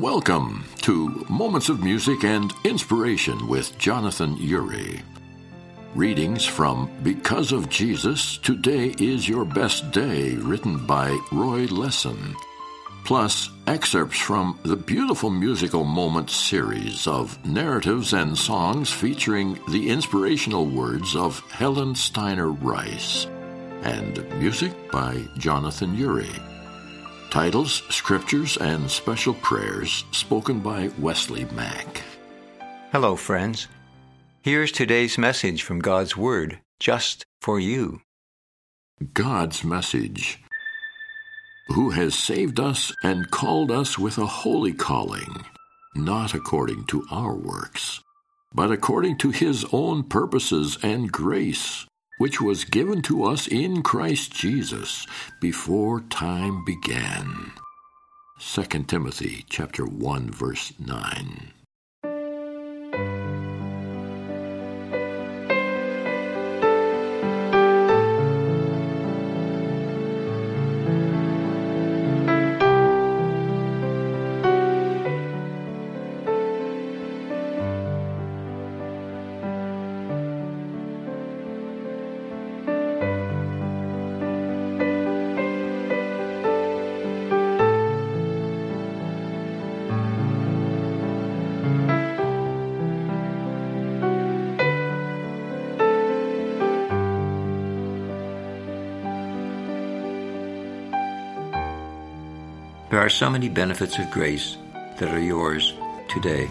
Welcome to Moments of Music and Inspiration with Jonathan Uri. Readings from Because of Jesus, Today is Your Best Day, written by Roy Lessin. Plus, excerpts from the Beautiful Musical Moments series of narratives and songs featuring the inspirational words of Helen Steiner Rice. And music by Jonathan Uri. Titles, scriptures, and special prayers spoken by Wesley Mack. Hello, friends. Here's today's message from God's Word, just for you. God's message. Who has saved us and called us with a holy calling, not according to our works, but according to his own purposes and grace which was given to us in Christ Jesus before time began. 2 Timothy chapter 1 verse 9. There are so many benefits of grace that are yours today.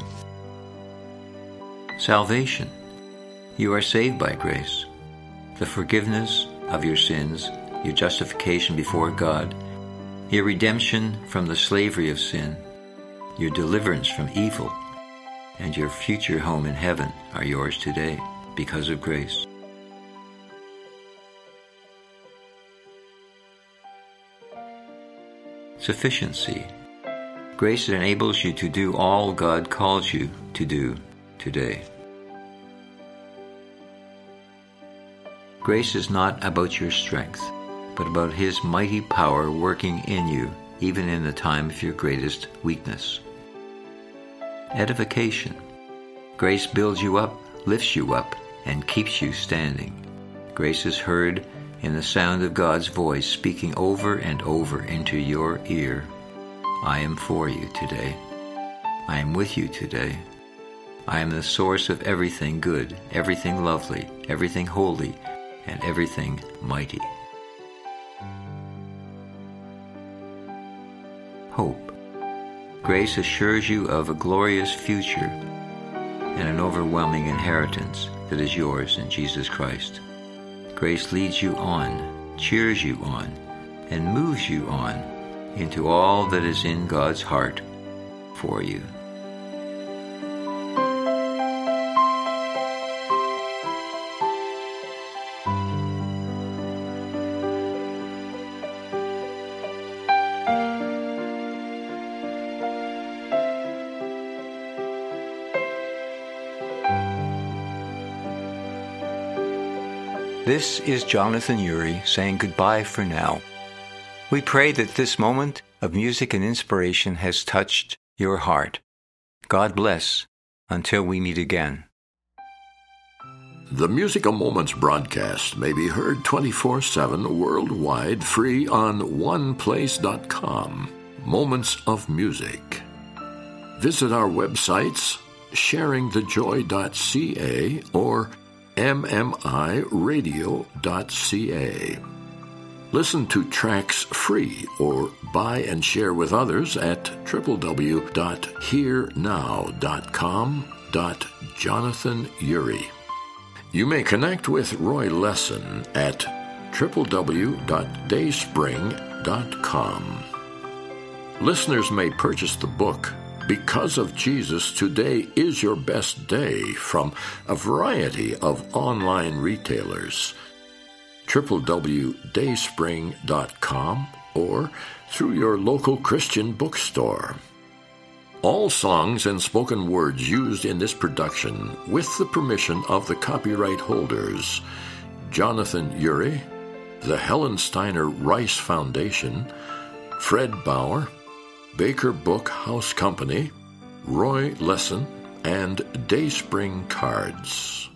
Salvation. You are saved by grace. The forgiveness of your sins, your justification before God, your redemption from the slavery of sin, your deliverance from evil, and your future home in heaven are yours today because of grace. Sufficiency. Grace that enables you to do all God calls you to do today. Grace is not about your strength, but about His mighty power working in you, even in the time of your greatest weakness. Edification. Grace builds you up, lifts you up, and keeps you standing. Grace is heard in the sound of God's voice speaking over and over into your ear. I am for you today. I am with you today. I am the source of everything good, everything lovely, everything holy, and everything mighty. Hope. Grace assures you of a glorious future and an overwhelming inheritance that is yours in Jesus Christ. Grace leads you on, cheers you on, and moves you on into all that is in God's heart for you. This is Jonathan Uri saying goodbye for now. We pray that this moment of music and inspiration has touched your heart. God bless until we meet again. The Musical Moments broadcast may be heard 24 7 worldwide free on oneplace.com. Moments of Music. Visit our websites sharingthejoy.ca or mmiradio.ca. Listen to tracks free or buy and share with others at www.hearnow.com. Uri. You may connect with Roy Lessin at www.dayspring.com. Listeners may purchase the book because of Jesus, today is your best day from a variety of online retailers. www.dayspring.com or through your local Christian bookstore. All songs and spoken words used in this production, with the permission of the copyright holders, Jonathan Uri, the Helen Steiner Rice Foundation, Fred Bauer, Baker Book House Company, Roy Lessin, and Dayspring Cards.